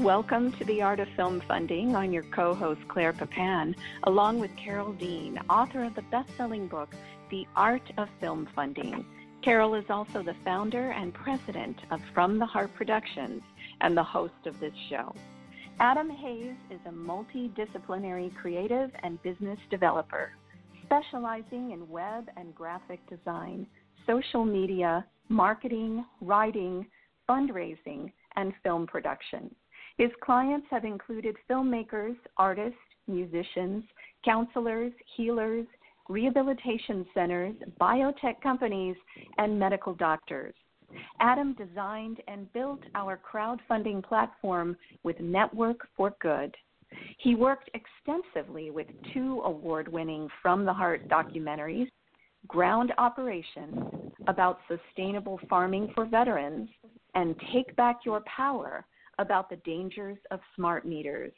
Welcome to the Art of Film Funding. I'm your co host, Claire Papan, along with Carole Dean, author of the best selling book, The Art of Film Funding. Carole is also the founder and president of From the Heart Productions and the host of this show. Adam Heyes is a multidisciplinary creative and business developer, specializing in web and graphic design, social media, marketing, writing, fundraising, and film production. His clients have included filmmakers, artists, musicians, counselors, healers, rehabilitation centers, biotech companies, and medical doctors. Adam designed and built our crowdfunding platform with Network for Good. He worked extensively with two award winning From the Heart documentaries Ground Operation about sustainable farming for veterans and Take Back Your Power about the dangers of smart meters.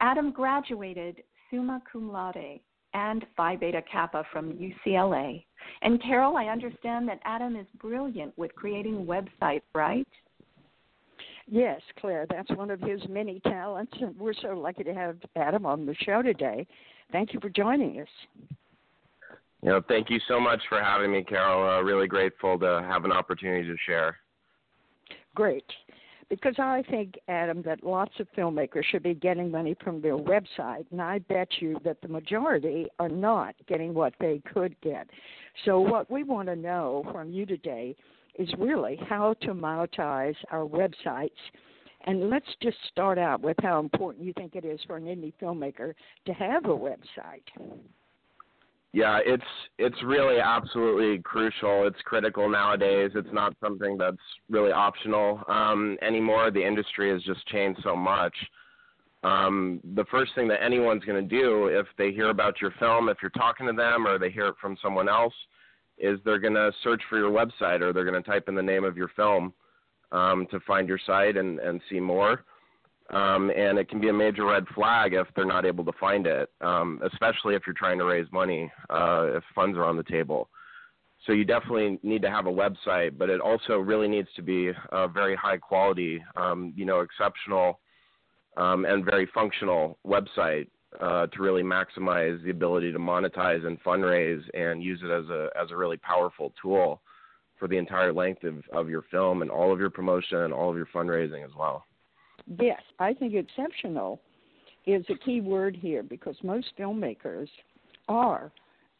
Adam graduated summa cum laude and Phi Beta Kappa from UCLA. And Carole, I understand that Adam is brilliant with creating websites, right? Yes, Claire, that's one of his many talents, and we're so lucky to have Adam on the show today. Thank you for joining us. You know, thank you so much for having me, Carole. Uh, really grateful to have an opportunity to share. Great because I think, Adam, that lots of filmmakers should be getting money from their website, and I bet you that the majority are not getting what they could get. So, what we want to know from you today is really how to monetize our websites. And let's just start out with how important you think it is for an indie filmmaker to have a website. Yeah, it's it's really absolutely crucial. It's critical nowadays. It's not something that's really optional um, anymore. The industry has just changed so much. Um, the first thing that anyone's going to do if they hear about your film, if you're talking to them or they hear it from someone else, is they're going to search for your website or they're going to type in the name of your film um, to find your site and, and see more um, and it can be a major red flag if they're not able to find it, um, especially if you're trying to raise money, uh, if funds are on the table. So you definitely need to have a website, but it also really needs to be a very high quality, um, you know, exceptional um, and very functional website uh, to really maximize the ability to monetize and fundraise and use it as a as a really powerful tool for the entire length of, of your film and all of your promotion and all of your fundraising as well. Yes, I think exceptional is a key word here because most filmmakers are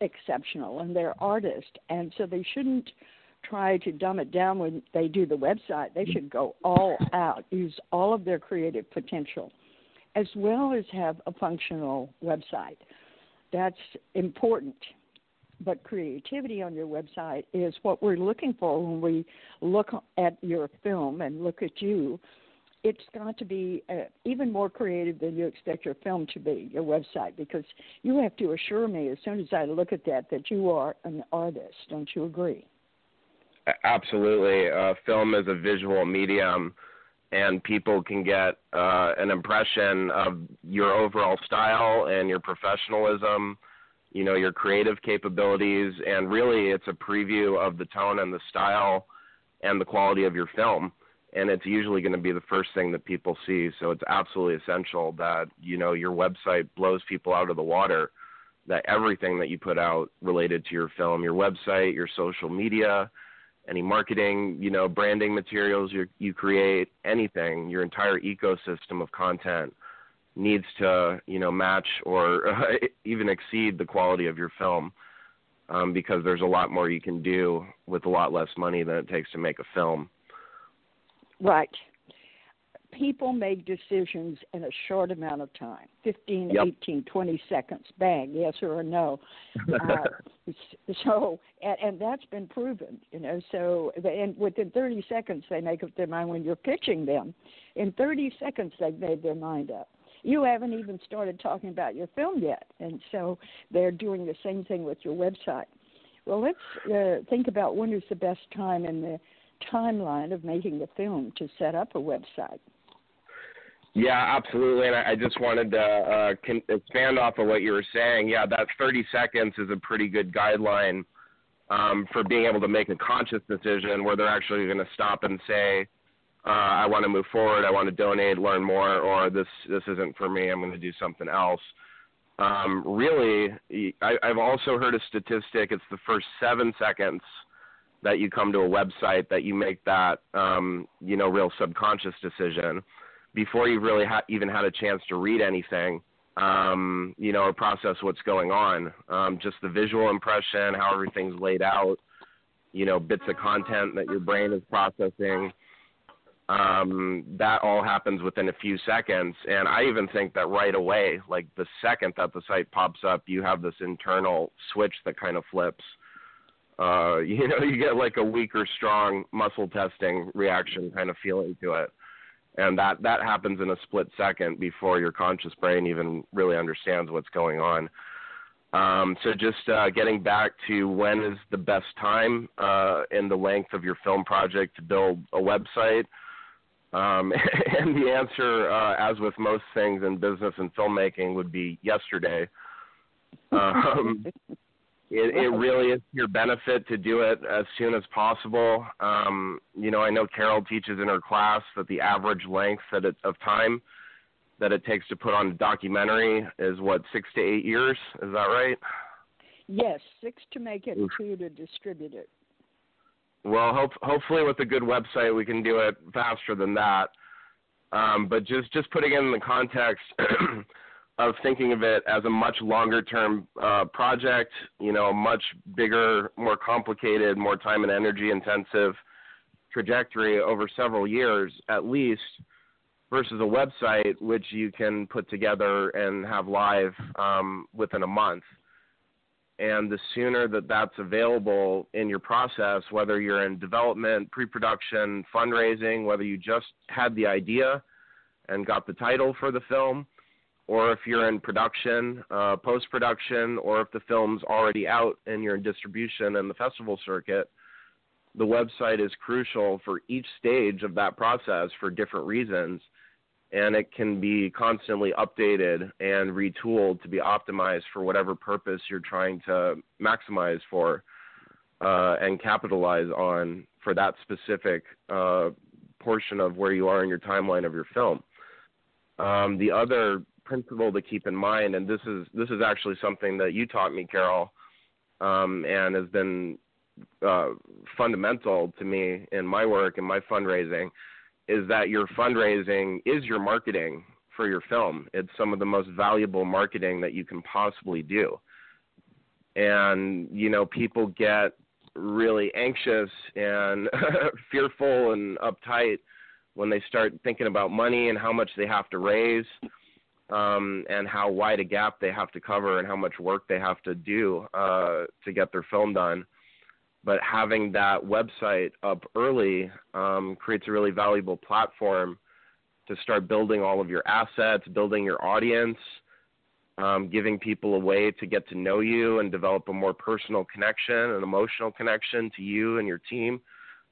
exceptional and they're artists, and so they shouldn't try to dumb it down when they do the website. They should go all out, use all of their creative potential, as well as have a functional website. That's important. But creativity on your website is what we're looking for when we look at your film and look at you it's got to be uh, even more creative than you expect your film to be, your website, because you have to assure me as soon as I look at that that you are an artist. Don't you agree? Absolutely. Uh, film is a visual medium, and people can get uh, an impression of your overall style and your professionalism, you know, your creative capabilities, and really it's a preview of the tone and the style and the quality of your film and it's usually going to be the first thing that people see. So it's absolutely essential that you know your website blows people out of the water. That everything that you put out related to your film, your website, your social media, any marketing, you know, branding materials you you create, anything, your entire ecosystem of content needs to you know match or uh, even exceed the quality of your film. Um, because there's a lot more you can do with a lot less money than it takes to make a film. Right. People make decisions in a short amount of time 15, yep. 18, 20 seconds, bang, yes or no. uh, so, and, and that's been proven, you know. So, and within 30 seconds, they make up their mind when you're pitching them. In 30 seconds, they've made their mind up. You haven't even started talking about your film yet, and so they're doing the same thing with your website. Well, let's uh, think about when is the best time in the timeline of making the film to set up a website. Yeah, absolutely. And I just wanted to uh, can expand off of what you were saying. Yeah, that 30 seconds is a pretty good guideline um, for being able to make a conscious decision where they're actually going to stop and say, uh, I want to move forward, I want to donate, learn more, or this this isn't for me. I'm going to do something else. Um, really, I, I've also heard a statistic. It's the first seven seconds that you come to a website that you make that um, you know real subconscious decision before you've really ha- even had a chance to read anything um, you know or process what's going on. Um, just the visual impression how everything's laid out you know bits of content that your brain is processing. Um, that all happens within a few seconds. And i even think that right away like the second that the site pops up you have this internal switch that kind of flips uh, you know, you get like a weak or strong muscle testing reaction kind of feeling to it. And that, that happens in a split second before your conscious brain even really understands what's going on. Um, so just uh, getting back to when is the best time uh, in the length of your film project to build a website. Um, and the answer, uh, as with most things in business and filmmaking, would be yesterday. Um, it, it really is your benefit to do it as soon as possible. Um, you know, I know Carole teaches in her class that the average length that it, of time that it takes to put on a documentary is what six to eight years. Is that right? Yes, six to make it, two to distribute it. Well, hope, hopefully with a good website we can do it faster than that. Um, but just just putting it in the context. of thinking of it as a much longer term uh, project, you know, a much bigger, more complicated, more time and energy intensive trajectory over several years at least versus a website which you can put together and have live um, within a month. And the sooner that that's available in your process, whether you're in development, pre production, fundraising, whether you just had the idea and got the title for the film, or if you're in production, uh, post production, or if the film's already out and you're in distribution and the festival circuit, the website is crucial for each stage of that process for different reasons. And it can be constantly updated and retooled to be optimized for whatever purpose you're trying to maximize for uh, and capitalize on for that specific uh, portion of where you are in your timeline of your film. Um, the other principle to keep in mind, and this is this is actually something that you taught me, Carole, um, and has been uh, fundamental to me in my work and my fundraising, is that your fundraising is your marketing for your film. It's some of the most valuable marketing that you can possibly do. And you know, people get really anxious and fearful and uptight when they start thinking about money and how much they have to raise um, and how wide a gap they have to cover and how much work they have to do uh, to get their film done. But having that website up early um, creates a really valuable platform to start building all of your assets, building your audience, um, giving people a way to get to know you and develop a more personal connection, an emotional connection to you and your team,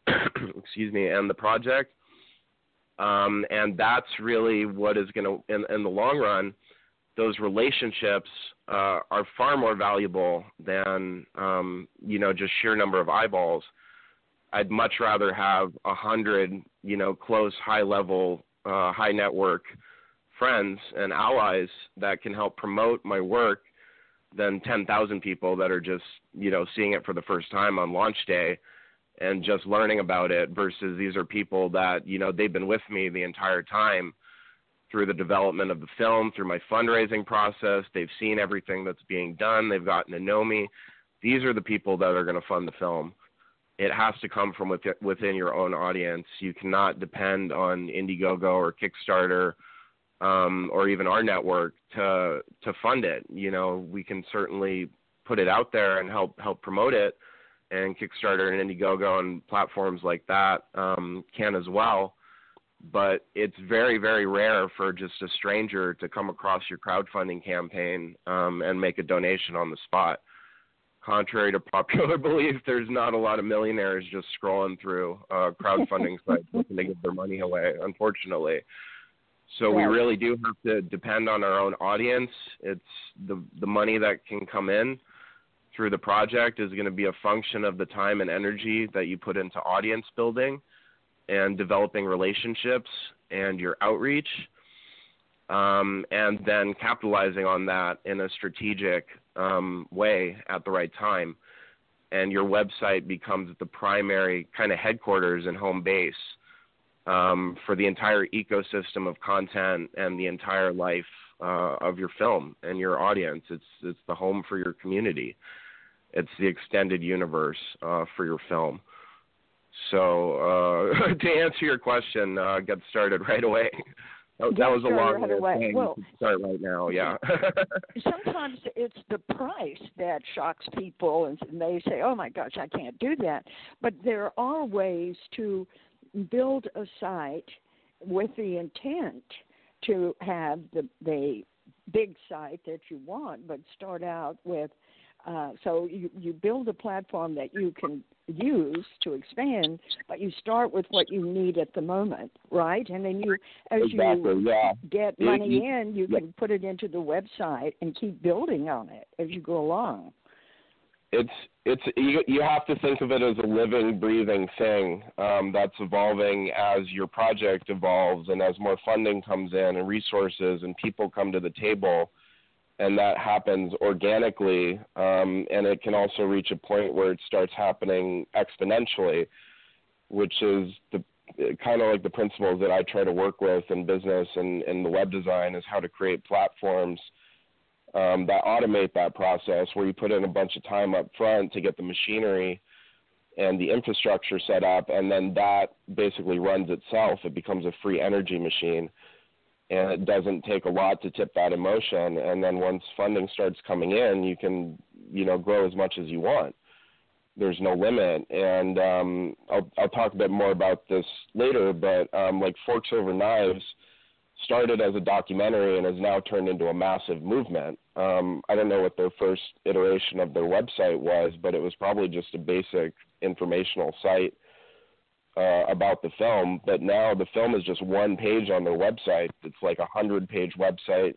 excuse me, and the project. Um, and that's really what is going to, in, in the long run, those relationships uh, are far more valuable than um, you know just sheer number of eyeballs. I'd much rather have a hundred you know close, high level, uh, high network friends and allies that can help promote my work than ten thousand people that are just you know seeing it for the first time on launch day and just learning about it versus these are people that you know they've been with me the entire time through the development of the film through my fundraising process. They've seen everything that's being done. They've gotten to know me. These are the people that are going to fund the film. It has to come from within, your own audience. You cannot depend on indiegogo or kickstarter um, or even our network to to fund it. You know we can certainly put it out there and help help promote it and Kickstarter and Indiegogo and platforms like that um, can as well. But it's very, very rare for just a stranger to come across your crowdfunding campaign um, and make a donation on the spot. Contrary to popular belief, there's not a lot of millionaires just scrolling through uh, crowdfunding sites looking to give their money away, unfortunately. So we really do have to depend on our own audience. It's the the money that can come in through the project is going to be a function of the time and energy that you put into audience building and developing relationships and your outreach, um, and then capitalizing on that in a strategic um, way at the right time. And your website becomes the primary kind of headquarters and home base um, for the entire ecosystem of content and the entire life uh, of your film and your audience. It's it's the home for your community. It's the extended universe uh, for your film. So uh, to answer your question, uh, get started right away. That, that was a long right away. Well, start right now. Yeah. sometimes it's the price that shocks people, and they say, "Oh my gosh, I can't do that." But there are ways to build a site with the intent to have the the big site that you want, but start out with uh, so you you build a platform that you can use to expand, but you start with what you need at the moment, right? And then you, as exactly, you yeah. get money in, you yeah. can put it into the website and keep building on it as you go along it's it's you, you have to think of it as a living, breathing thing um, that's evolving as your project evolves and as more funding comes in and resources and people come to the table, and that happens organically. Um, and it can also reach a point where it starts happening exponentially, which is the kind of like the principles that I try to work with in business and in the web design is how to create platforms um, that automate that process where you put in a bunch of time up front to get the machinery and the infrastructure set up, and then that basically runs itself. It becomes a free energy machine, and it doesn't take a lot to tip that emotion. And then once funding starts coming in, you can you know grow as much as you want. There's no limit, and um, I'll I'll talk a bit more about this later. But um, like Forks Over Knives started as a documentary and has now turned into a massive movement. Um, I don't know what their first iteration of their website was, but it was probably just a basic informational site uh, about the film. But now the film is just one page on their website. It's like a hundred page website.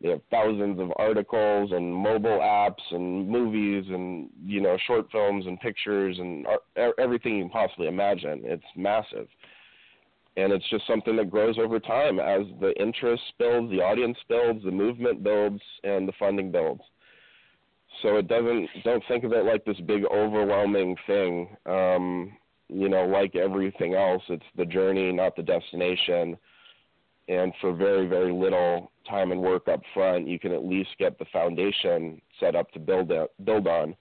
They have thousands of articles and mobile apps and movies and you know short films and pictures and everything you can possibly imagine. It's massive and it's just something that grows over time as the interest builds, the audience builds, the movement builds, and the funding builds. So it doesn't don't think of it like this big overwhelming thing. Um, you know, like everything else, it's the journey, not the destination. And for very, very little time and work up front, you can at least get the foundation set up to build it, build on.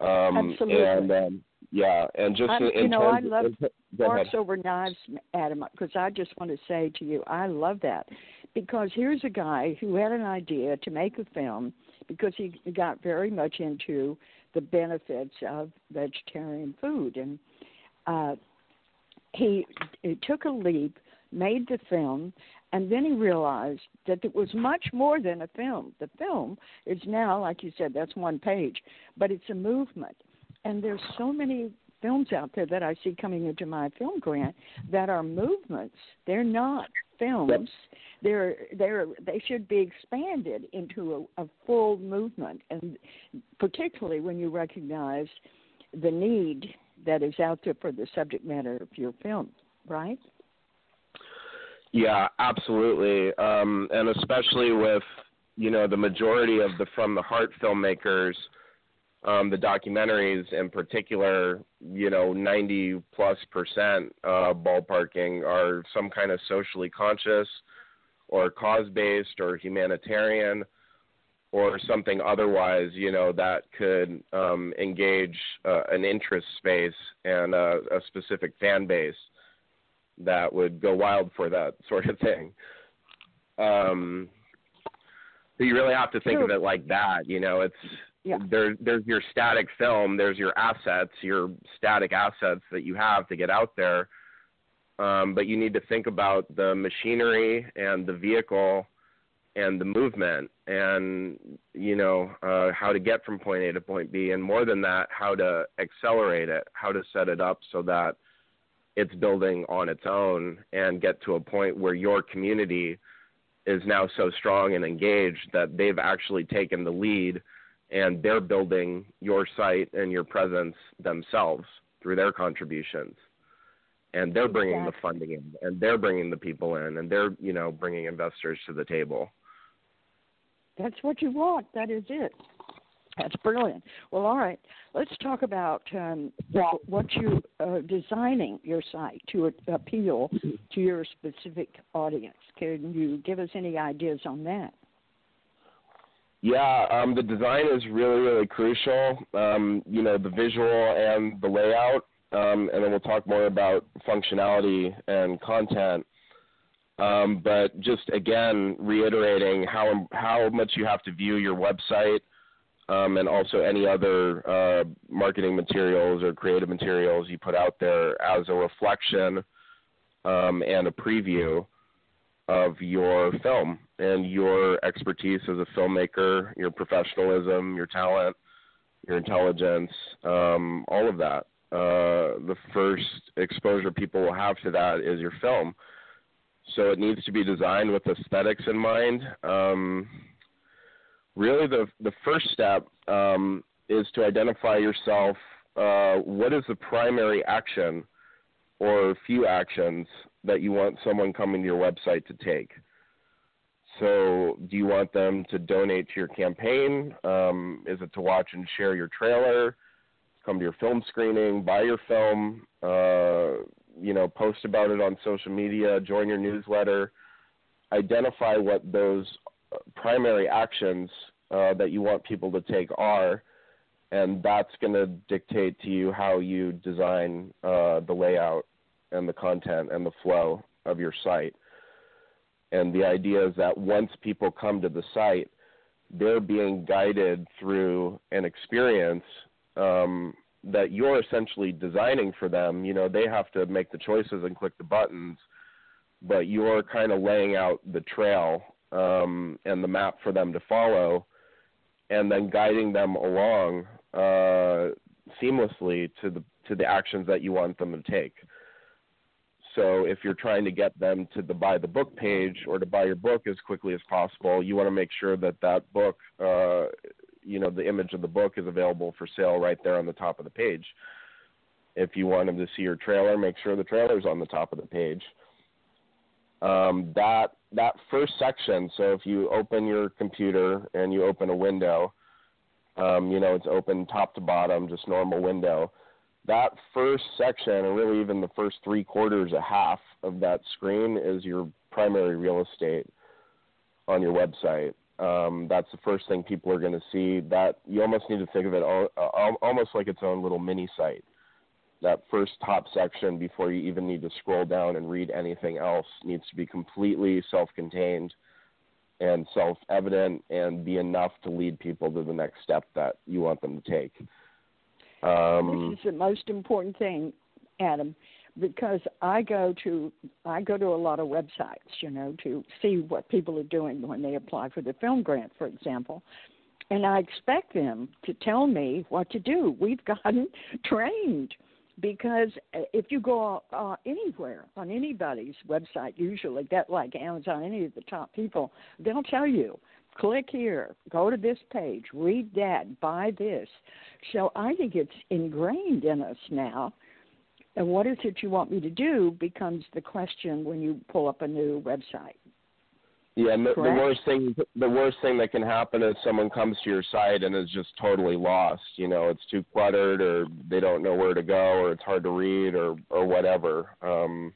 Um, Absolutely. And um, yeah, and just I'm, in you know, terms I love of, Forks Over Knives, Adam, because I just want to say to you, I love that because here's a guy who had an idea to make a film because he got very much into the benefits of vegetarian food, and uh, he, he took a leap, made the film, and then he realized that it was much more than a film. The film is now, like you said, that's one page, but it's a movement and there's so many films out there that I see coming into my film grant that are movements. They're not films. They're they're they should be expanded into a, a full movement, and particularly when you recognize the need that is out there for the subject matter of your film, right? Yeah, absolutely, um, and especially with you know the majority of the from the heart filmmakers um, the documentaries in particular, you know, 90 plus percent uh, ballparking are some kind of socially conscious or cause based or humanitarian or something otherwise, you know, that could um, engage uh, an interest space and uh, a specific fan base that would go wild for that sort of thing. Um, so you really have to think of it like that, you know. It's yeah. there there's your static film there's your assets your static assets that you have to get out there um, but you need to think about the machinery and the vehicle and the movement and you know uh, how to get from point A to point B and more than that how to accelerate it how to set it up so that it's building on its own and get to a point where your community is now so strong and engaged that they've actually taken the lead and they're building your site and your presence themselves through their contributions. and they're bringing exactly. the funding in, and they're bringing the people in, and they're you know bringing investors to the table. That's what you want. That is it. That's brilliant. Well, all right. Let's talk about um, what you are uh, designing your site to appeal to your specific audience. Can you give us any ideas on that? Yeah, um, the design is really, really crucial. Um, you know, the visual and the layout, um, and then we'll talk more about functionality and content. Um, but just again, reiterating how how much you have to view your website, um, and also any other uh, marketing materials or creative materials you put out there as a reflection um, and a preview of your film and your expertise as a filmmaker, your professionalism, your talent, your intelligence, um, all of that. Uh, the first exposure people will have to that is your film. So it needs to be designed with aesthetics in mind. Um, really, the the first step um, is to identify yourself. Uh, what is the primary action or few actions that you want someone coming to your website to take? So, do you want them to donate to your campaign? Um, is it to watch and share your trailer? Come to your film screening, buy your film, uh, you know, post about it on social media, join your newsletter. Identify what those primary actions uh, that you want people to take are, and that's going to dictate to you how you design uh, the layout and the content and the flow of your site. And the idea is that once people come to the site, they're being guided through an experience um, that you're essentially designing for them. You know, they have to make the choices and click the buttons, but you're kind of laying out the trail um, and the map for them to follow, and then guiding them along uh, seamlessly to the to the actions that you want them to take. So if you're trying to get them to the buy the book page or to buy your book as quickly as possible, you want to make sure that that book, uh, you know, the image of the book is available for sale right there on the top of the page. If you want them to see your trailer, make sure the trailer's on the top of the page. Um, that that first section. So if you open your computer and you open a window, um, you know it's open top to bottom, just normal window that first section, and really even the first three quarters, a half of that screen is your primary real estate on your website. Um, that's the first thing people are going to see. That you almost need to think of it almost like its own little mini site. That first top section, before you even need to scroll down and read anything else, needs to be completely self-contained and self-evident, and be enough to lead people to the next step that you want them to take. Um, this is the most important thing, Adam, because I go to I go to a lot of websites, you know, to see what people are doing when they apply for the film grant, for example. And I expect them to tell me what to do. We've gotten trained because if you go uh, anywhere on anybody's website, usually that like Amazon, any of the top people, they'll tell you click here, go to this page, read that, buy this. So I think it's ingrained in us now. And what is it you want me to do becomes the question when you pull up a new website. Yeah, the, the worst thing the worst thing that can happen is someone comes to your site and is just totally lost. You know, it's too cluttered, or they don't know where to go, or it's hard to read, or or whatever. Um,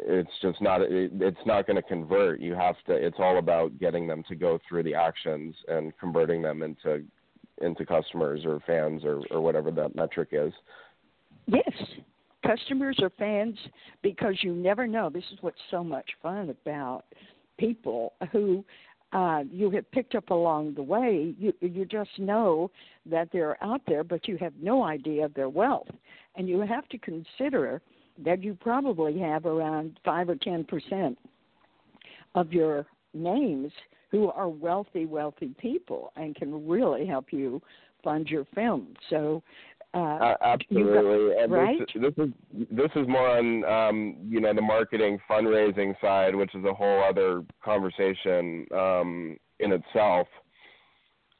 it's just not it, it's not going to convert. You have to it's all about getting them to go through the actions and converting them into into customers or fans or or whatever that metric is. Yes. Customers or fans because you never know. This is what's so much fun about people who uh, you have picked up along the way. You you just know that they're out there, but you have no idea of their wealth, and you have to consider that you probably have around five or ten percent of your names who are wealthy, wealthy people and can really help you fund your film. So uh, uh, absolutely, got, and right? this, this, is this is more on um, you know the marketing fundraising side, which is a whole other conversation um, in itself.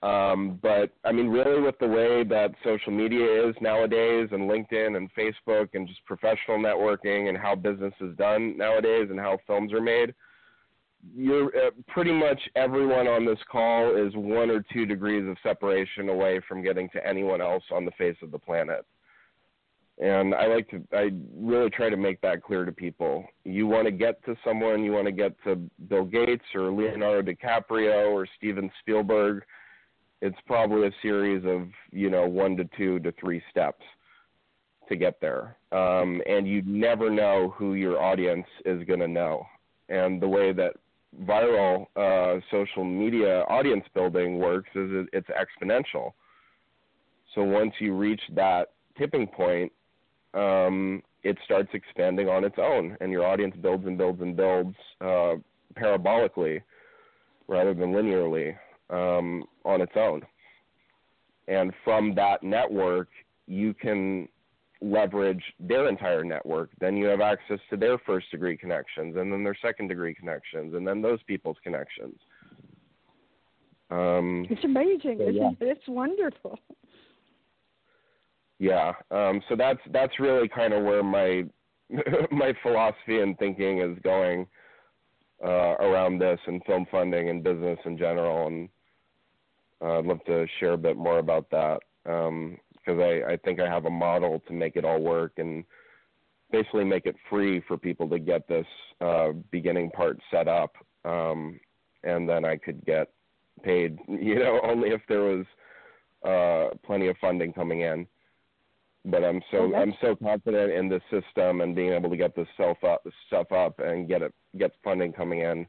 Um, but I mean, really, with the way that social media is nowadays, and LinkedIn and Facebook, and just professional networking, and how business is done nowadays, and how films are made, you're uh, pretty much everyone on this call is one or two degrees of separation away from getting to anyone else on the face of the planet. And I like to, I really try to make that clear to people. You want to get to someone, you want to get to Bill Gates or Leonardo DiCaprio or Steven Spielberg it's probably a series of you know one to two to three steps to get there. Um, and you never know who your audience is going to know. And the way that viral uh, social media audience building works is it, it's exponential. So once you reach that tipping point um, it starts expanding on its own and your audience builds and builds and builds uh, parabolically rather than linearly um, on its own. And from that network, you can leverage their entire network. Then you have access to their first degree connections, and then their second degree connections, and then those people's connections. Um, it's amazing. So, yeah. It's wonderful. Yeah. Um, so that's that's really kind of where my my philosophy and thinking is going uh, around this and film funding and business in general. And uh, I'd love to share a bit more about that because um, I, I think I have a model to make it all work and basically make it free for people to get this uh, beginning part set up, um, and then I could get paid, you know, only if there was uh, plenty of funding coming in. But I'm so I'm so confident in the system and being able to get this self up, stuff up and get it get funding coming in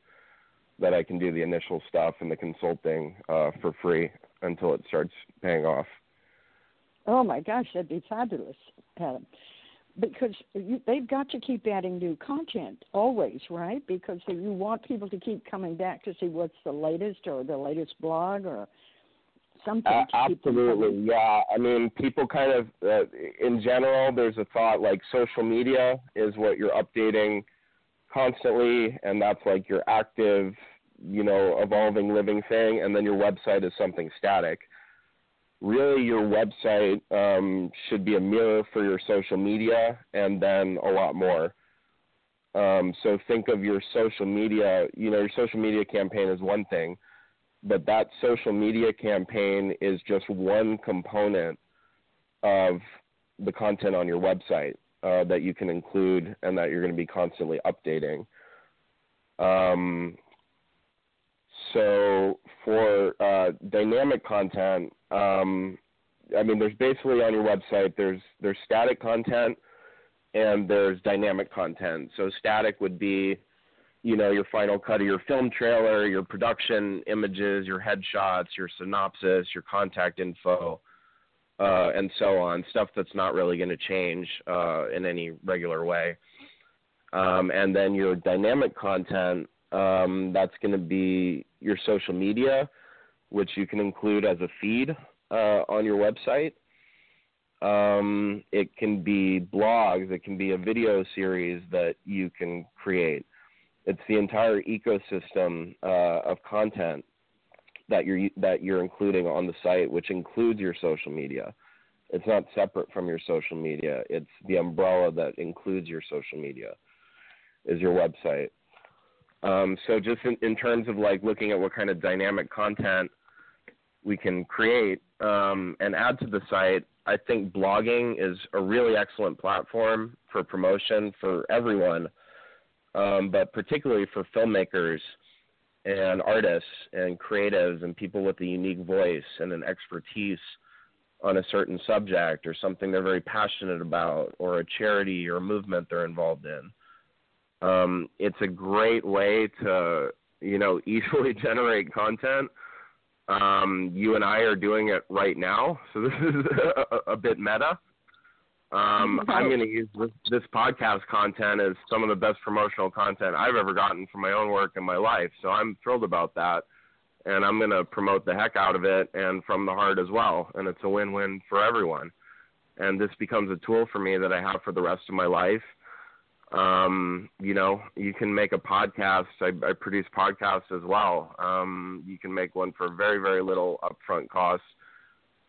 that I can do the initial stuff and the consulting uh, for free until it starts paying off. Oh my gosh, that'd be fabulous, Adam. Because you, they've got to keep adding new content always, right? Because you want people to keep coming back to see what's the latest or the latest blog or something. Uh, absolutely, yeah. I mean, people kind of, uh, in general, there's a thought like social media is what you're updating constantly, and that's like your active, you know, evolving living thing, and then your website is something static. Really, your website um, should be a mirror for your social media, and then a lot more. Um, so think of your social media. You know, your social media campaign is one thing, but that social media campaign is just one component of the content on your website uh, that you can include and that you're going to be constantly updating. Um, so for uh, dynamic content, um, I mean, there's basically on your website there's there's static content and there's dynamic content. So static would be, you know, your final cut of your film trailer, your production images, your headshots, your synopsis, your contact info uh, and so on, stuff that's not really going to change uh, in any regular way. Um, and then your dynamic content, um, that's going to be your social media, which you can include as a feed uh, on your website. Um, it can be blogs, it can be a video series that you can create. It's the entire ecosystem uh, of content that you're that you're including on the site, which includes your social media. It's not separate from your social media. It's the umbrella that includes your social media is your website. Um, so just in, in, terms of like looking at what kind of dynamic content we can create um, and add to the site, I think blogging is a really excellent platform for promotion for everyone, um, but particularly for filmmakers and artists and creatives and people with a unique voice and an expertise on a certain subject or something they're very passionate about or a charity or a movement they're involved in. Um, it's a great way to, you know, easily generate content. Um, you and I are doing it right now, so this is a, a bit meta. Um, I'm going to use this, this podcast content as some of the best promotional content I've ever gotten from my own work in my life. So I'm thrilled about that, and I'm going to promote the heck out of it and from the heart as well. And it's a win-win for everyone. And this becomes a tool for me that I have for the rest of my life. Um, you know, you can make a podcast. I, I produce podcasts as well. Um, you can make one for very, very little upfront costs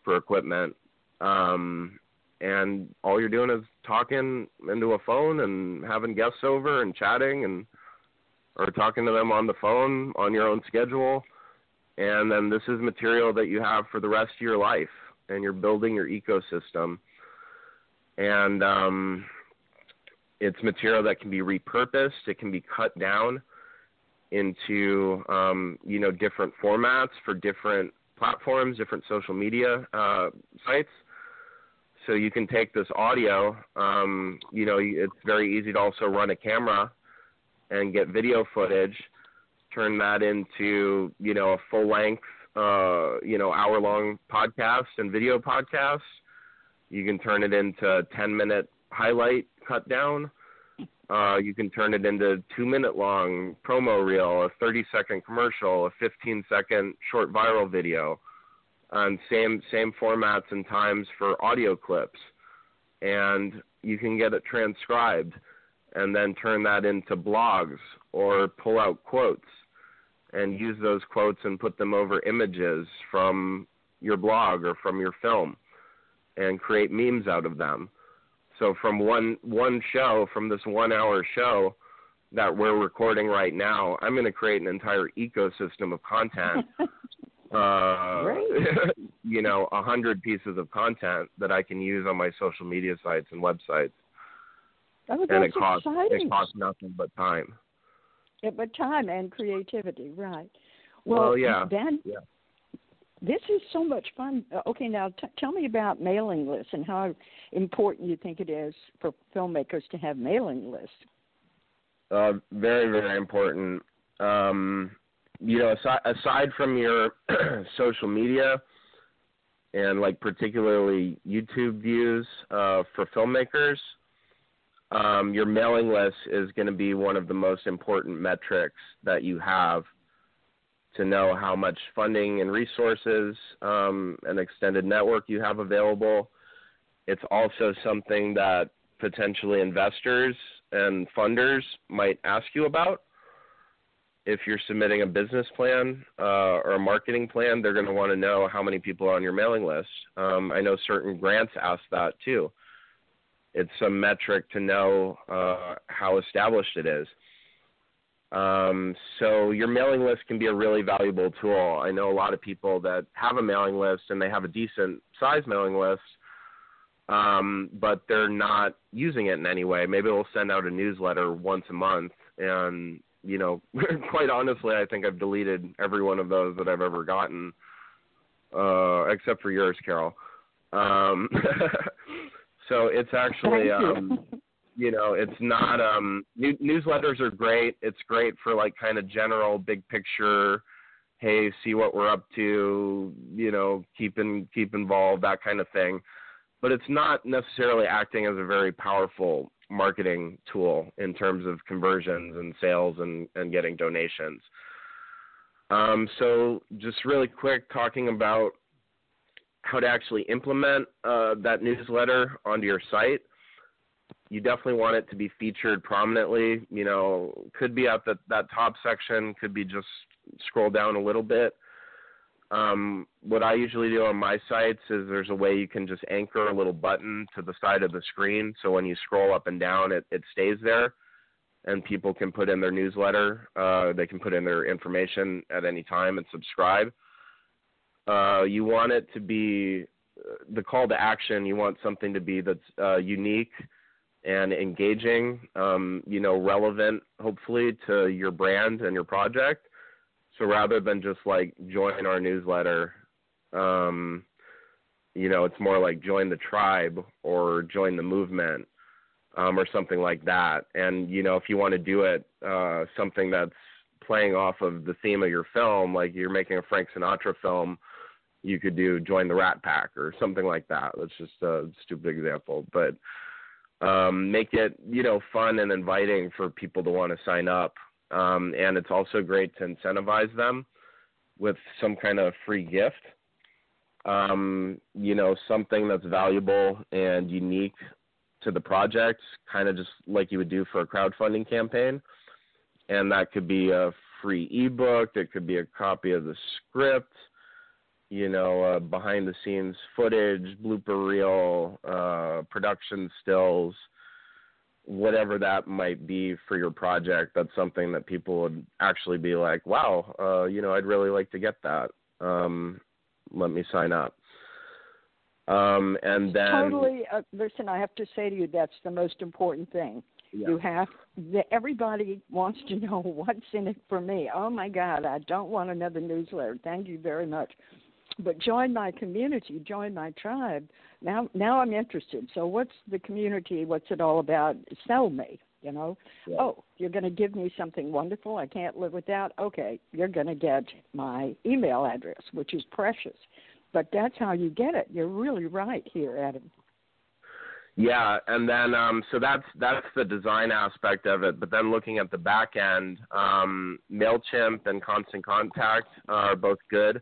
for equipment. Um, and all you're doing is talking into a phone and having guests over and chatting and or talking to them on the phone on your own schedule. And then this is material that you have for the rest of your life and you're building your ecosystem. And um it's material that can be repurposed. It can be cut down into um, you know different formats for different platforms, different social media uh, sites. So you can take this audio. Um, you know, it's very easy to also run a camera and get video footage, turn that into you know a full length, uh, you know, hour long podcast and video podcast. You can turn it into a 10 minute highlight cut down. Uh, you can turn it into two minute long promo reel, a 30 second commercial, a 15 second short viral video, and same same formats and times for audio clips, and you can get it transcribed, and then turn that into blogs or pull out quotes, and use those quotes and put them over images from your blog or from your film, and create memes out of them so from one one show, from this one hour show that we're recording right now, I'm going to create an entire ecosystem of content. uh, you know, a hundred pieces of content that I can use on my social media sites and websites. Oh, and it costs exciting. it costs nothing but time. Yeah, but time and creativity, right? Well, well yeah. Ben, yeah. This is so much fun. Uh, okay, now t- tell me about mailing lists and how important you think it is for filmmakers to have mailing lists. Uh, very, very important. Um, you know, aside, aside from your social media and like particularly YouTube views uh, for filmmakers, um, your mailing list is going to be one of the most important metrics that you have to know how much funding and resources um, and extended network you have available. It's also something that potentially investors and funders might ask you about. If you're submitting a business plan uh, or a marketing plan, they're going to want to know how many people are on your mailing list. Um, I know certain grants ask that too. It's a metric to know uh, how established it is. Um, so your mailing list can be a really valuable tool. I know a lot of people that have a mailing list and they have a decent size mailing list, um, but they're not using it in any way. Maybe they'll send out a newsletter once a month, and you know, quite honestly, I think I've deleted every one of those that I've ever gotten, uh, except for yours, Carole. Um, so it's actually. Um, you know it's not um new, newsletters are great it's great for like kind of general big picture hey see what we're up to you know keep in, keep involved that kind of thing but it's not necessarily acting as a very powerful marketing tool in terms of conversions and sales and and getting donations um so just really quick talking about how to actually implement uh, that newsletter onto your site you definitely want it to be featured prominently. You know, could be at the, that top section, could be just scroll down a little bit. Um, what I usually do on my sites is there's a way you can just anchor a little button to the side of the screen, so when you scroll up and down, it, it stays there, and people can put in their newsletter. Uh, they can put in their information at any time and subscribe. Uh, you want it to be uh, the call to action. You want something to be that's uh, unique and engaging, um, you know, relevant, hopefully, to your brand and your project. So rather than just like join our newsletter, um, you know, it's more like join the tribe or join the movement um, or something like that. And, you know, if you want to do it, uh, something that's playing off of the theme of your film, like you're making a Frank Sinatra film, you could do join the Rat Pack or something like that. That's just a stupid example. But, um, make it you know fun and inviting for people to want to sign up. Um, and it's also great to incentivize them with some kind of free gift. Um, you know, something that's valuable and unique to the project, kind of just like you would do for a crowdfunding campaign. And that could be a free ebook, it could be a copy of the script, you know, uh, behind the scenes footage, blooper reel, uh, production stills, whatever that might be for your project. That's something that people would actually be like, wow, uh, you know, I'd really like to get that. Um, let me sign up. Um, and then totally. Uh, listen, I have to say to you, that's the most important thing. Yeah. You have the, everybody wants to know what's in it for me. Oh my God, I don't want another newsletter. Thank you very much. But join my community, join my tribe. Now, now I'm interested. So, what's the community? What's it all about? Sell me. You know, yeah. oh, you're going to give me something wonderful. I can't live without. Okay, you're going to get my email address, which is precious. But that's how you get it. You're really right here, Adam. Yeah, and then um, so that's that's the design aspect of it. But then looking at the back end, um, Mailchimp and Constant Contact are both good.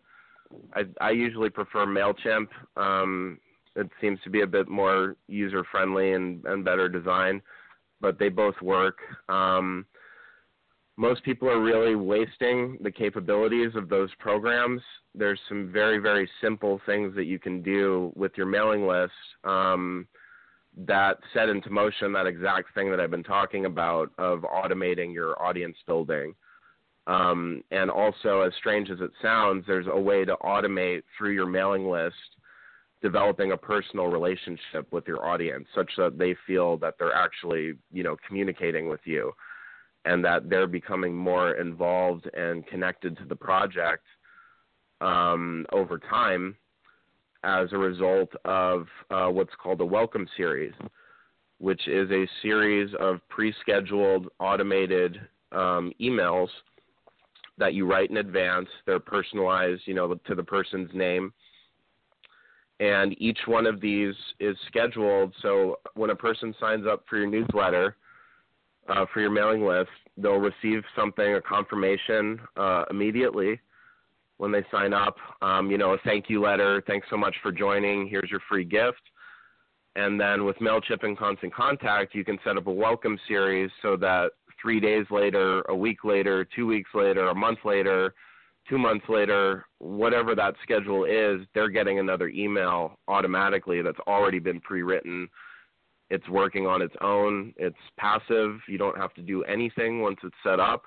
I, I usually prefer Mailchimp. Um, it seems to be a bit more user friendly and, and better design, but they both work. Um, most people are really wasting the capabilities of those programs. There's some very, very simple things that you can do with your mailing list um, that set into motion that exact thing that I've been talking about of automating your audience building. Um, and also, as strange as it sounds, there's a way to automate through your mailing list developing a personal relationship with your audience such that they feel that they're actually, you know, communicating with you and that they're becoming more involved and connected to the project um, over time as a result of uh, what's called a welcome series, which is a series of pre scheduled automated um, emails that you write in advance. They're personalized, you know, to the person's name. And each one of these is scheduled. So when a person signs up for your newsletter, uh, for your mailing list, they'll receive something, a confirmation uh, immediately when they sign up. Um, you know, a thank you letter. Thanks so much for joining. Here's your free gift. And then with MailChimp and Constant Contact, you can set up a welcome series so that three days later, a week later, two weeks later, a month later, two months later, whatever that schedule is, they're getting another email automatically that's already been pre written it's working on its own. It's passive. You don't have to do anything once it's set up.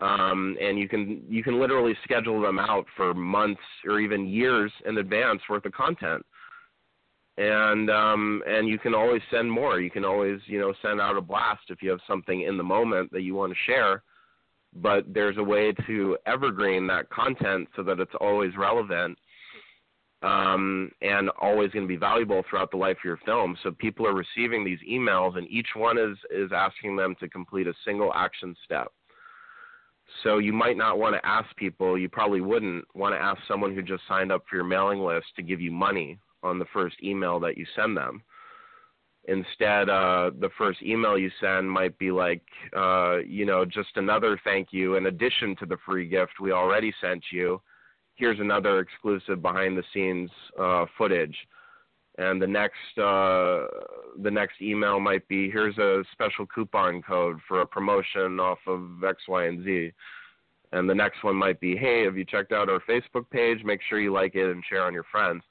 Um, and you can you can literally schedule them out for months or even years in advance worth of content. And um, and you can always send more. You can always you know send out a blast if you have something in the moment that you want to share. But there's a way to evergreen that content so that it's always relevant um, and always going to be valuable throughout the life of your film. So people are receiving these emails, and each one is is asking them to complete a single action step. So you might not want to ask people. You probably wouldn't want to ask someone who just signed up for your mailing list to give you money on the first email that you send them. Instead, uh, the first email you send might be like, uh, you know, just another thank you in addition to the free gift we already sent you here's another exclusive behind the scenes uh, footage and the next uh, the next email might be here's a special coupon code for a promotion off of X, Y, and Z. And the next one might be, hey, have you checked out our Facebook page? Make sure you like it and share on your friends.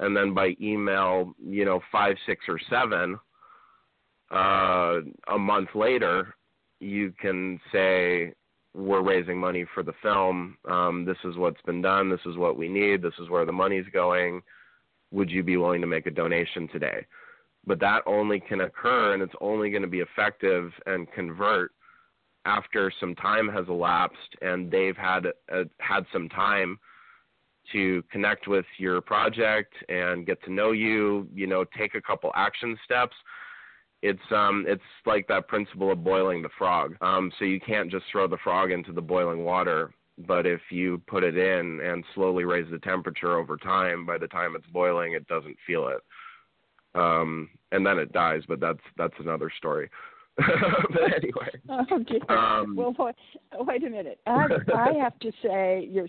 And then by email, you know, five, six, or seven, uh, a month later, you can say, we're raising money for the film. Um, this is what's been done. This is what we need. This is where the money's going. Would you be willing to make a donation today? But that only can occur and it's only going to be effective and convert after some time has elapsed and they've had uh, had some time to connect with your project and get to know you, you know, take a couple action steps it's um it's like that principle of boiling the frog. Um, so you can't just throw the frog into the boiling water, but if you put it in and slowly raise the temperature over time, by the time it's boiling, it doesn't feel it, um, and then it dies. But that's that's another story. but anyway. Okay. Um, well, wait, wait a minute. I, I have to say, you're,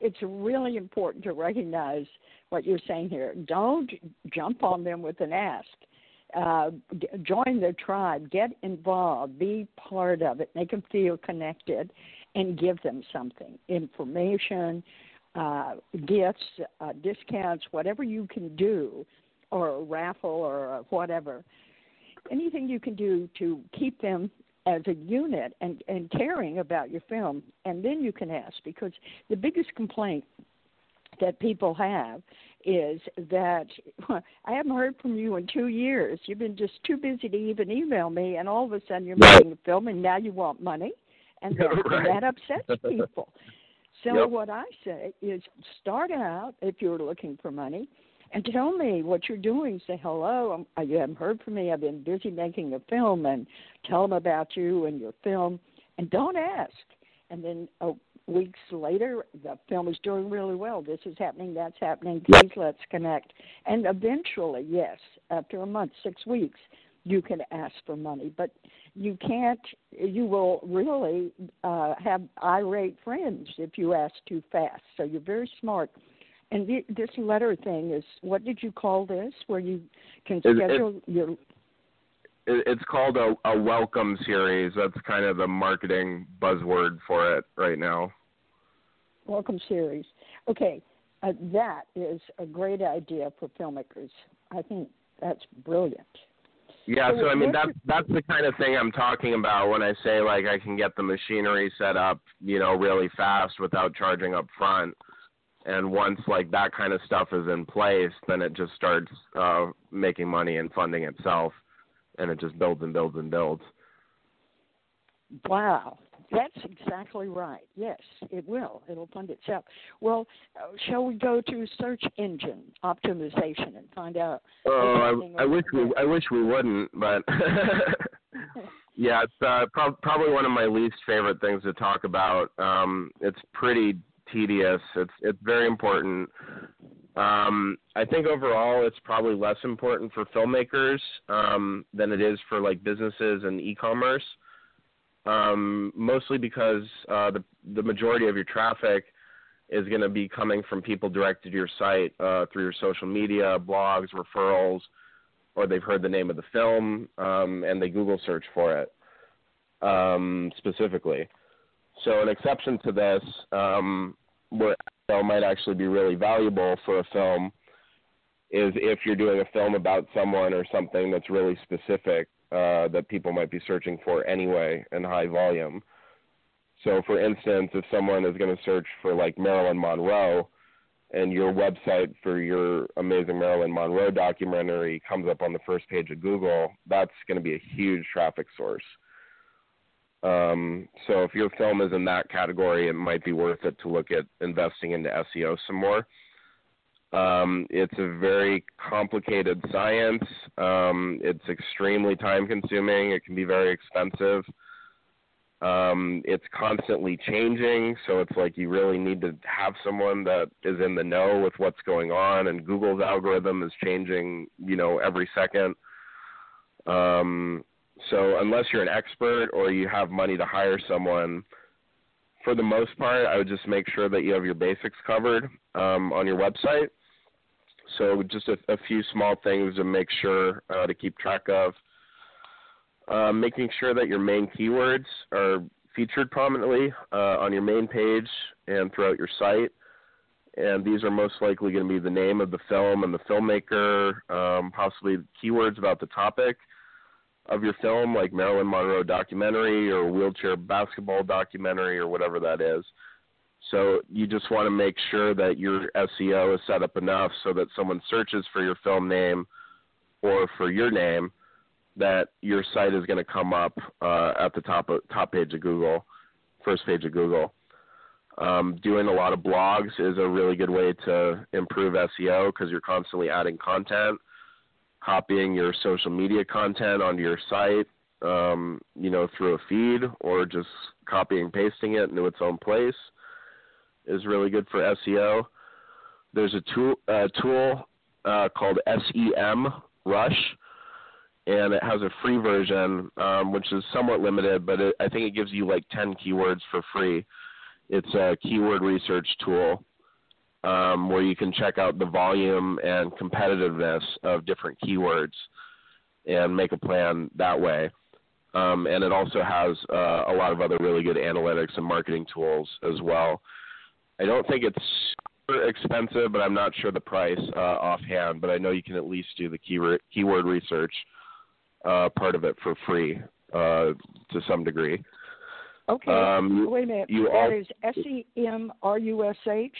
it's really important to recognize what you're saying here. Don't jump on them with an ask uh, join the tribe, get involved, be part of it, make them feel connected, and give them something information, uh, gifts, uh, discounts, whatever you can do, or a raffle or whatever. Anything you can do to keep them as a unit and, and caring about your film, and then you can ask because the biggest complaint that people have is that I haven't heard from you in two years. You've been just too busy to even email me, and all of a sudden you're making a film, and now you want money, and that, right. and that upsets people. So yep. what I say is start out if you're looking for money and tell me what you're doing. Say hello. I'm, you haven't heard from me. I've been busy making a film, and tell them about you and your film. And don't ask. And then oh, weeks later, the film is doing really well. This is happening. That's happening. Please let's connect. And eventually, yes, after a month, six weeks, you can ask for money. But you can't. You will really uh, have irate friends if you ask too fast. So you're very smart and the, this letter thing is what did you call this? Where you can schedule it, your. It's called a, a welcome series. That's kind of the marketing buzzword for it right now. Welcome series. Okay, uh, that is a great idea for filmmakers. I think that's brilliant. Yeah, so, so I mean that's that's the kind of thing I'm talking about when I say like I can get the machinery set up, you know, really fast without charging up front and once like that kind of stuff is in place, then it just starts uh, making money and funding itself, and it just builds and builds and builds. Wow, that's exactly right. Yes, it will. It'll fund itself. Well, uh, shall we go to search engine optimization and find out? Oh, I, I wish we I wish we wouldn't, but yeah, it's uh, pro- probably one of my least favorite things to talk about. Um, it's pretty tedious. It's it's very important. Um, I think overall it's probably less important for filmmakers um, than it is for like businesses and e-commerce. Um, mostly because uh, the the majority of your traffic is going to be coming from people directed to your site uh, through your social media, blogs, referrals, or they've heard the name of the film um, and they Google search for it um, specifically. So an exception to this, um, where SEO might actually be really valuable for a film, is if you're doing a film about someone or something that's really specific uh, that people might be searching for anyway in high volume. So, for instance, if someone is going to search for like Marilyn Monroe, and your website for your amazing Marilyn Monroe documentary comes up on the first page of Google, that's going to be a huge traffic source. Um, so if your film is in that category, it might be worth it to look at investing into SEO some more. Um, it's a very complicated science. Um, it's extremely time consuming. It can be very expensive. Um, it's constantly changing, so it's like you really need to have someone that is in the know with what's going on. And Google's algorithm is changing, you know, every second. Um, so unless you're an expert or you have money to hire someone, for the most part, I would just make sure that you have your basics covered um, on your website. So just a, a, few small things to make sure uh, to keep track of. Uh, making sure that your main keywords are featured prominently uh, on your main page and throughout your site. And these are most likely going to be the name of the film and the filmmaker, um, possibly keywords about the topic of your film, like Marilyn Monroe documentary or wheelchair basketball documentary or whatever that is. So you just want to make sure that your SEO is set up enough so that someone searches for your film name or for your name, that your site is going to come up uh, at the top of, top page of Google, first page of Google. Um, doing a lot of blogs is a really good way to improve SEO because you're constantly adding content copying your social media content onto your site, um, you know, through a feed or just copying pasting it into its own place is really good for SEO. There's a tool, tool uh, called SEM Rush, and it has a free version, um, which is somewhat limited, but it, I think it gives you like 10 keywords for free. It's a keyword research tool um, where you can check out the volume and competitiveness of different keywords. and make a plan that way. Um, and it also has uh, a lot of other really good analytics and marketing tools as well. I don't think it's super expensive, but I'm not sure the price uh, offhand. But I know you can at least do the keyword keyword research uh, part of it for free uh, to some degree. Okay. Um, Wait a minute. you that al- is S E M R U S H.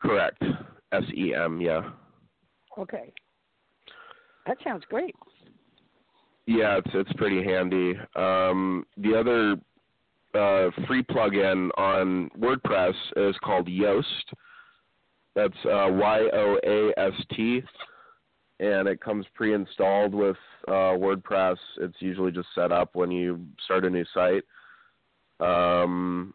Correct. S E M. Yeah. Okay. That sounds great. Yeah, it's it's pretty handy. Um, the other uh, free plugin on WordPress is called Yoast. That's uh, Y O A S T, and it comes pre-installed with uh, WordPress. It's usually just set up when you start a new site, um,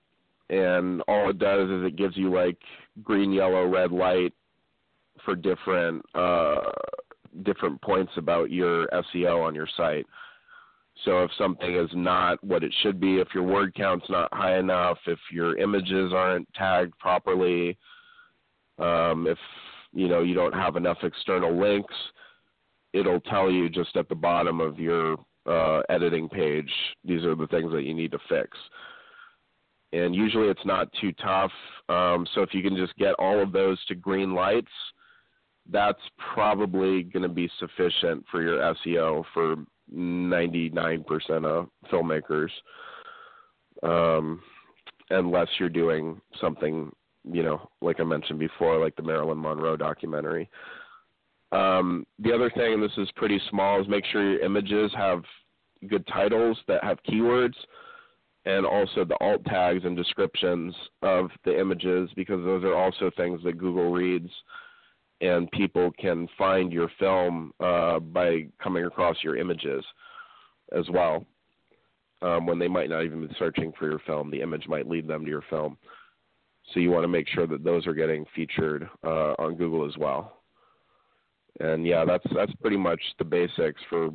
and all it does is it gives you like green, yellow, red light for different uh, different points about your SEO on your site. So if something is not what it should be, if your word count's not high enough, if your images aren't tagged properly, um, if you know you don't have enough external links, it'll tell you just at the bottom of your uh, editing page. These are the things that you need to fix. And usually it's not too tough. Um, so if you can just get all of those to green lights, that's probably going to be sufficient for your SEO for 99% of filmmakers, um, unless you're doing something, you know, like I mentioned before, like the Marilyn Monroe documentary. Um, the other thing, and this is pretty small, is make sure your images have good titles that have keywords and also the alt tags and descriptions of the images because those are also things that Google reads and people can find your film uh, by coming across your images as well. Um, when they might not even be searching for your film, the image might lead them to your film. So you want to make sure that those are getting featured uh, on Google as well. And yeah, that's that's pretty much the basics for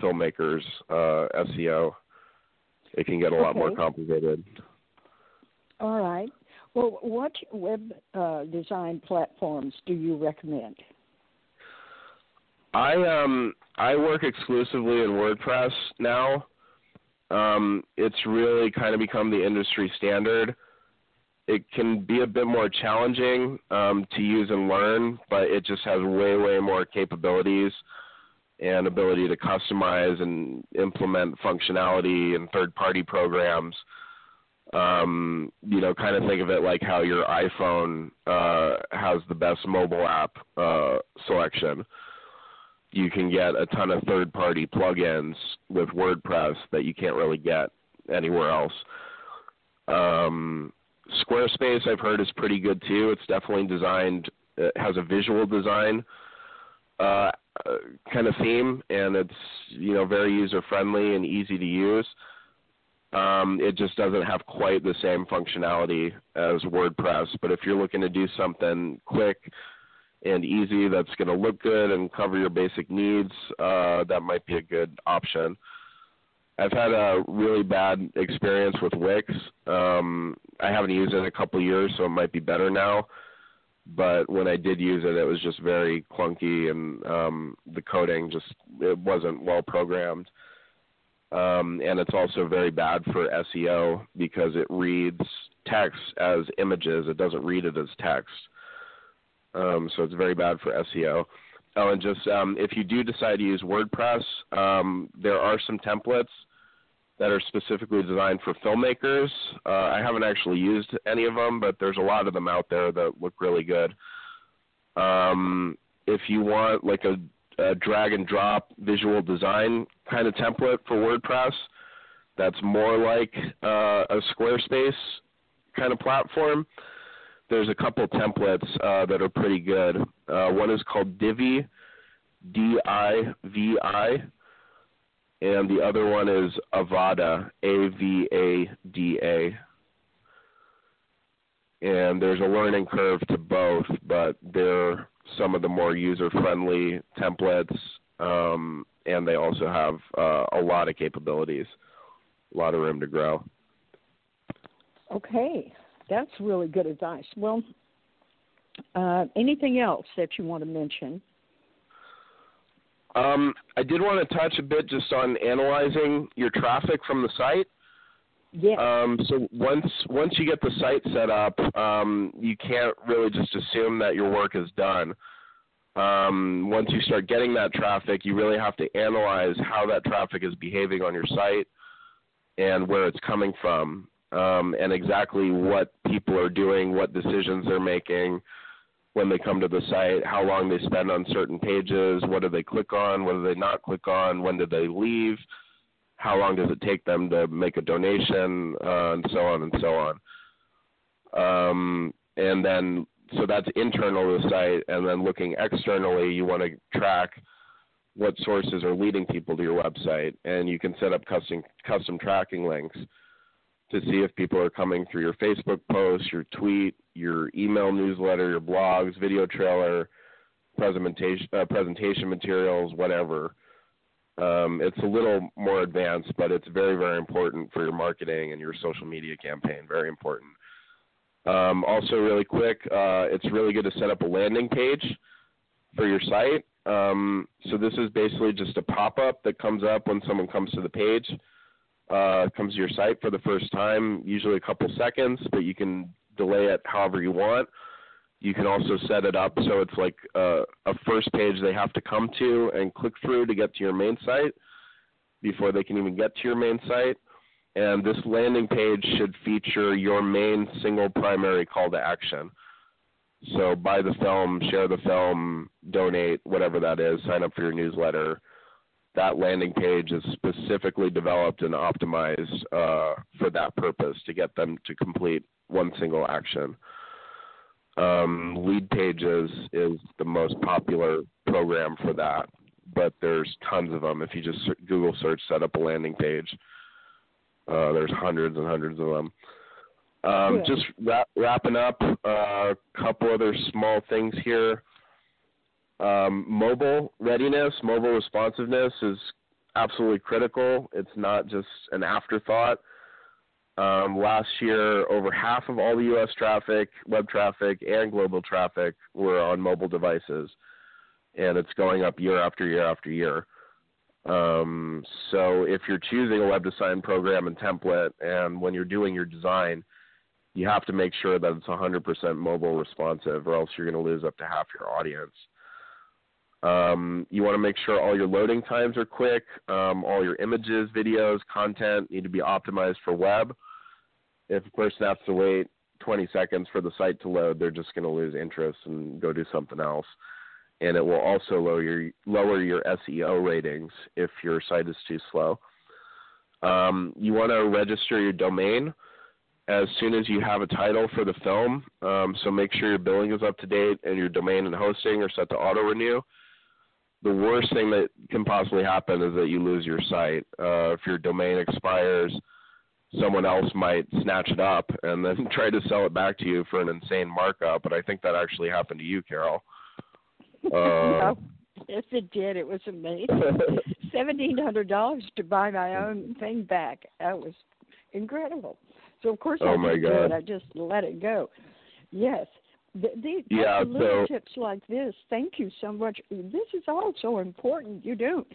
filmmakers uh, SEO. It can get a lot more complicated. All right. Well, what web uh, design platforms do you recommend? I um I work exclusively in WordPress now. Um, it's really kind of become the industry standard. It can be a bit more challenging um, to use and learn, but it just has way way more capabilities and ability to customize and implement functionality and third party programs. Um, you know, kind of think of it like how your iPhone uh, has the best mobile app uh, selection you can get a ton of third party plugins with WordPress that you can't really get anywhere else. Um, Squarespace I've heard is pretty good too. It's definitely designed it has a visual design uh, uh, kind of theme and it's you know very user friendly and easy to use. Um, it just doesn't have quite the same functionality as WordPress, but if you're looking to do something quick and easy that's going to look good and cover your basic needs, uh, that might be a good option. I've had a really bad experience with Wix. Um, I haven't used it in a couple years, so it might be better now. But when I did use it, it was just very clunky, and um, the coding just it wasn't well programmed. Um, and it's also very bad for SEO because it reads text as images. It doesn't read it as text um, so it's very bad for SEO. Oh, and just um, if you do decide to use WordPress, um, there are some templates that are specifically designed for filmmakers. Uh, I haven't actually used any of them, but there's a lot of them out there that look really good. Um, if you want like a, a drag and drop visual design kind of template for WordPress, that's more like uh, a Squarespace kind of platform there's a couple templates uh, that are pretty good. Uh, one is called Divi, D I V I, and the other one is Avada, A V A D A. And there's a learning curve to both, but they're some of the more user friendly templates, um, and they also have uh, a lot of capabilities, a lot of room to grow. Okay, that's really good advice. Well, uh, anything else that you want to mention? Um, I did want to touch a bit just on analyzing your traffic from the site. Yeah. Um, so once once you get the site set up, um, you can't really just assume that your work is done. Um, once you start getting that traffic, you really have to analyze how that traffic is behaving on your site and where it's coming from, um, and exactly what people are doing, what decisions they're making when they come to the site, how long they spend on certain pages, what do they click on, what do they not click on, when do they leave, how long does it take them to make a donation, uh, and so on and so on. Um, and then, so that's internal to the site, and then looking externally, you want to track what sources are leading people to your website, and you can set up custom custom tracking links to see if people are coming through your Facebook post, your tweet, your email newsletter, your blogs, video trailer, presentation uh, presentation materials, whatever. Um, it's a little more advanced, but it's very very important for your marketing and your social media campaign. Very important. Um, also, really quick, uh, it's really good to set up a landing page for your site. Um, so this is basically just a pop up that comes up when someone comes to the page uh, comes to your site for the first time, usually a couple seconds, but you can delay it however you want. You can also set it up so it's like a, a first page they have to come to and click through to get to your main site before they can even get to your main site. And this landing page should feature your main single primary call to action. So buy the film, share the film, donate, whatever that is, sign up for your newsletter that landing page is specifically developed and optimized uh, for that purpose to get them to complete one single action. Um, Leadpages is the most popular program for that, but there's tons of them. If you just Google search set up a landing page, uh, there's hundreds and hundreds of them. Um, yeah. Just wrap, wrapping up, a uh, couple other small things here. Um, mobile readiness, mobile responsiveness is absolutely critical. It's not just an afterthought. Um, last year, over half of all the U.S. traffic, web traffic, and global traffic were on mobile devices, and it's going up year after year after year. Um, so if you're choosing a web design program and template, and when you're doing your design, you have to make sure that it's 100% mobile responsive, or else you're going to lose up to half your audience. Um, you want to make sure all your loading times are quick. Um, all your images, videos, content need to be optimized for web. If a person has to wait 20 seconds for the site to load, they're just going to lose interest and go do something else. And it will also lower your, lower your SEO ratings if your site is too slow. Um, you want to register your domain as soon as you have a title for the film. Um, so make sure your billing is up to date and your domain and hosting are set to auto renew the worst thing that can possibly happen is that you lose your site. Uh, if your domain expires, someone else might snatch it up and then try to sell it back to you for an insane markup. But I think that actually happened to you, Carole. Uh, yes, it did. It was amazing. Seventeen hundred dollars to buy my own thing back. That was incredible. So of course oh I my didn't God. do it. I just let it go. Yes, these yeah, little so, tips like this. Thank you so much. This is all so important. You don't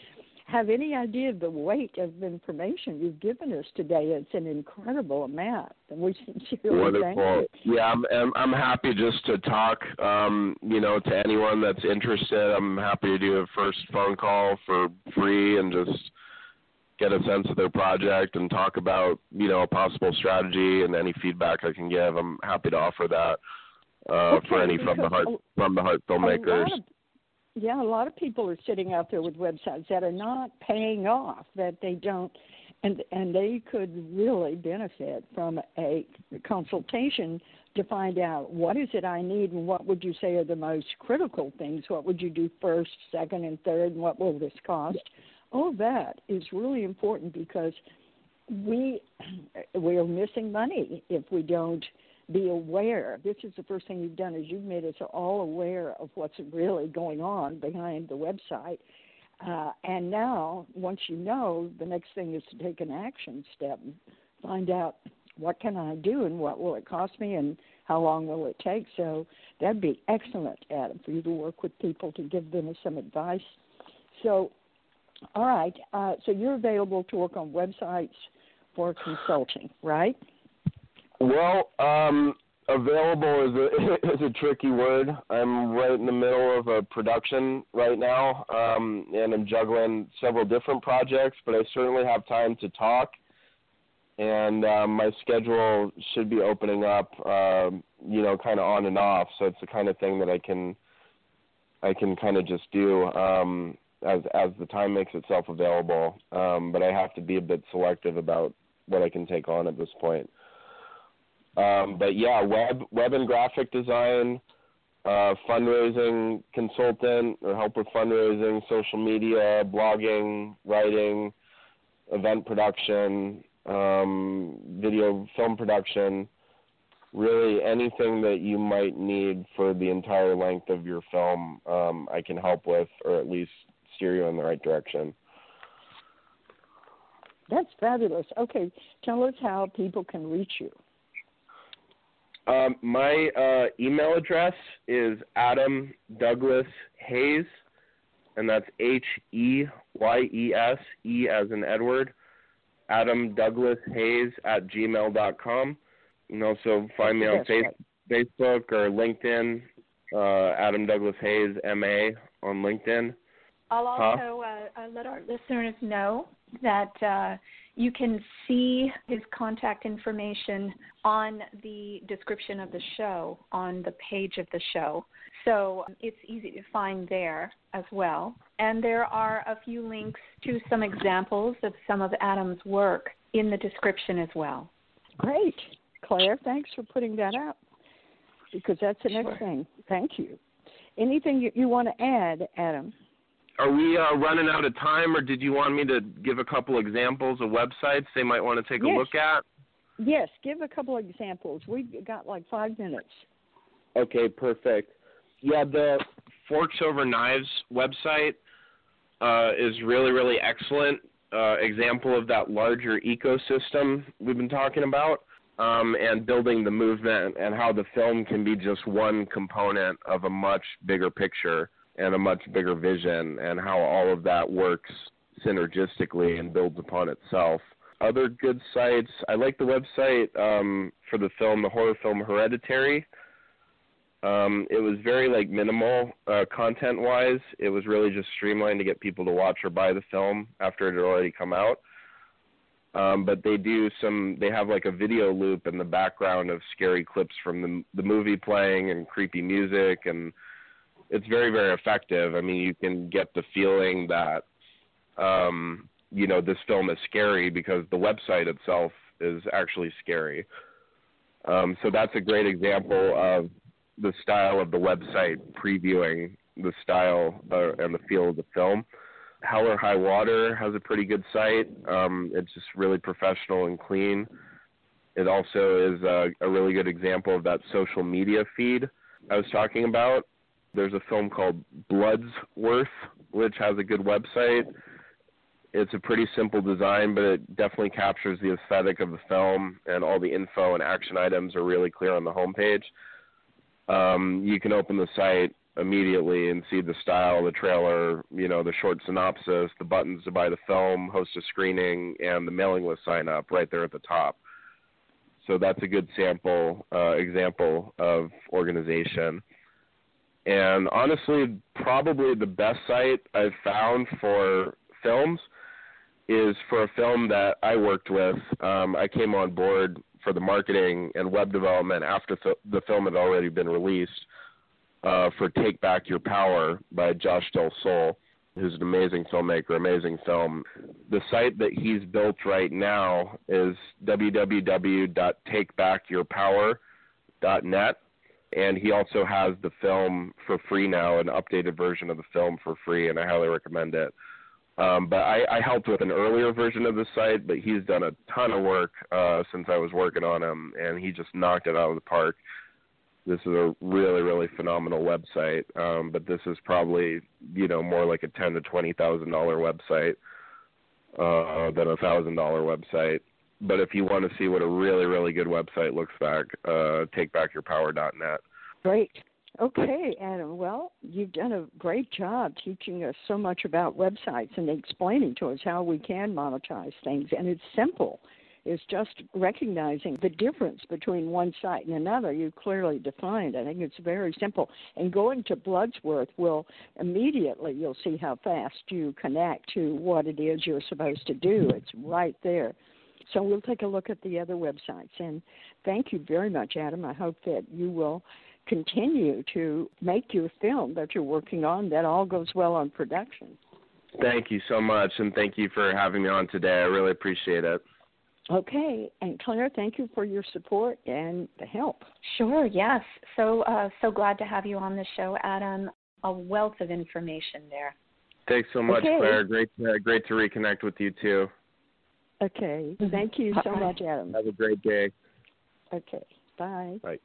have any idea of the weight of information you've given us today. It's an incredible amount, and we sincerely Wonderful. thank you. Yeah, I'm, I'm I'm happy just to talk. Um, you know, to anyone that's interested, I'm happy to do a first phone call for free and just get a sense of their project and talk about you know a possible strategy and any feedback I can give. I'm happy to offer that uh, okay, for any from the heart from the heart filmmakers. Of, yeah, a lot of people are sitting out there with websites that are not paying off, that they don't, and and they could really benefit from a consultation to find out what is it I need and what would you say are the most critical things. What would you do first, second, and third, and what will this cost? All that is really important because we we are missing money if we don't be aware. This is the first thing you've done is you've made us all aware of what's really going on behind the website. Uh, and now, once you know, the next thing is to take an action step, find out what can I do and what will it cost me and how long will it take. So that'd be excellent, Adam, for you to work with people to give them some advice. So, all right. Uh, so you're available to work on websites for consulting, right? Well, um, available is a is a tricky word. I'm right in the middle of a production right now, um, and I'm juggling several different projects. But I certainly have time to talk, and um, my schedule should be opening up, um, you know, kind of on and off. So it's the kind of thing that I can I can kind of just do um, as as the time makes itself available. Um, but I have to be a bit selective about what I can take on at this point. Um, but yeah, web web and graphic design, uh, fundraising consultant or help with fundraising, social media, blogging, writing, event production, um, video film production, really anything that you might need for the entire length of your film, um, I can help with or at least steer you in the right direction. That's fabulous. Okay, tell us how people can reach you. Um, my uh, email address is Adam Douglas Heyes, and that's H E Y E S, E as in Edward, Adam Douglas Heyes at gmail.com. You can also find me on face, right. Facebook or LinkedIn, uh, Adam Douglas Heyes, MA on LinkedIn. I'll also huh? uh, let our listeners know that uh, you can see his contact information on the description of the show, on the page of the show. So um, it's easy to find there as well. And there are a few links to some examples of some of Adam's work in the description as well. Great. Claire, thanks for putting that up because that's the next thing. Thank you. Anything you, you want to add, Adam? Are we uh, running out of time, or did you want me to give a couple examples of websites they might want to take yes. a look at? Yes, give a couple examples. We've got like five minutes. Okay, perfect. Yeah, the Forks Over Knives website uh, is really, really excellent uh, example of that larger ecosystem we've been talking about. Um, and building the movement and how the film can be just one component of a much bigger picture and a much bigger vision and how all of that works synergistically and builds upon itself. Other good sites, I like the website um, for the film, the horror film Hereditary. Um, it was very like minimal uh, content wise. It was really just streamlined to get people to watch or buy the film after it had already come out. Um, but they do some. They have like a video loop in the background of scary clips from the the movie playing and creepy music and it's very very effective. I mean, you can get the feeling that um, you know this film is scary because the website itself is actually scary. Um, so that's a great example of the style of the website previewing the style uh, and the feel of the film. Hell or High Water has a pretty good site. Um, it's just really professional and clean. It also is a, a really good example of that social media feed I was talking about there's a film called Bloodsworth, which has a good website. It's a pretty simple design, but it definitely captures the aesthetic of the film, and all the info and action items are really clear on the homepage. Um, you can open the site immediately and see the style, the trailer, you know, the short synopsis, the buttons to buy the film, host a screening, and the mailing list sign up right there at the top. So that's a good sample uh, example of organization and honestly, probably the best site I've found for films is for a film that I worked with. Um, I came on board for the marketing and web development after th- the film had already been released uh, for Take Back Your Power by Josh Del Sol, who's an amazing filmmaker, amazing film. The site that he's built right now is www.takebackyourpower.net and he also has the film for free now, an updated version of the film for free, and I highly recommend it. Um, but I, I helped with an earlier version of the site, but he's done a ton of work uh, since I was working on him, and he just knocked it out of the park. This is a really, really phenomenal website, um, but this is probably you know more like a ten to twenty thousand dollar website uh, than a thousand dollar website but if you want to see what a really really good website looks like, uh, takebackyourpower.net. Great. Okay, Adam. Well, you've done a great job teaching us so much about websites and explaining to us how we can monetize things. And it's simple. It's just recognizing the difference between one site and another. You clearly defined. I think it's very simple. And going to Bloodsworth will immediately you'll see how fast you connect to what it is you're supposed to do. It's right there. So we'll take a look at the other websites. And thank you very much, Adam. I hope that you will continue to make your film that you're working on that all goes well on production. Thank you so much, and thank you for having me on today. I really appreciate it. Okay, and Claire, thank you for your support and the help. Sure, yes. So uh, so glad to have you on the show, Adam. A wealth of information there. Thanks so much, okay. Claire. Great, to, great to reconnect with you too. Okay, mm-hmm. thank you so much, Adam. Have a great day. Okay, bye. Bye.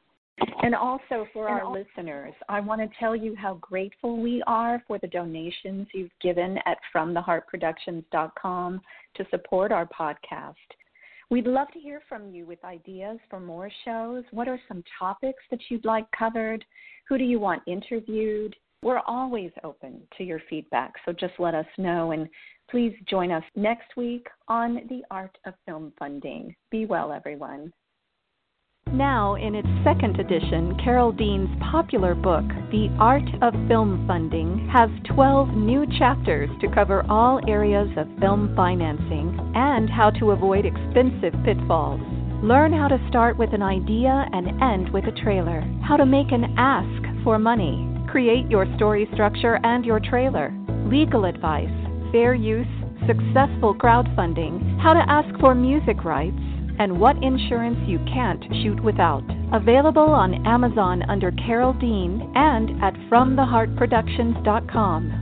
And also for And our al- listeners, I want to tell you how grateful we are for the donations you've given at FromTheHeartProductions.com to support our podcast. We'd love to hear from you with ideas for more shows. What are some topics that you'd like covered? Who do you want interviewed? We're always open to your feedback, so just let us know. And please join us next week on The Art of Film Funding. Be well, everyone. Now, in its second edition, Carole Dean's popular book, The Art of Film Funding, has 12 new chapters to cover all areas of film financing and how to avoid expensive pitfalls. Learn how to start with an idea and end with a trailer, how to make an ask for money, create your story structure and your trailer, legal advice, fair use, successful crowdfunding, how to ask for music rights, and what insurance you can't shoot without. Available on Amazon under Carole Dean and at FromTheHeartProductions.com.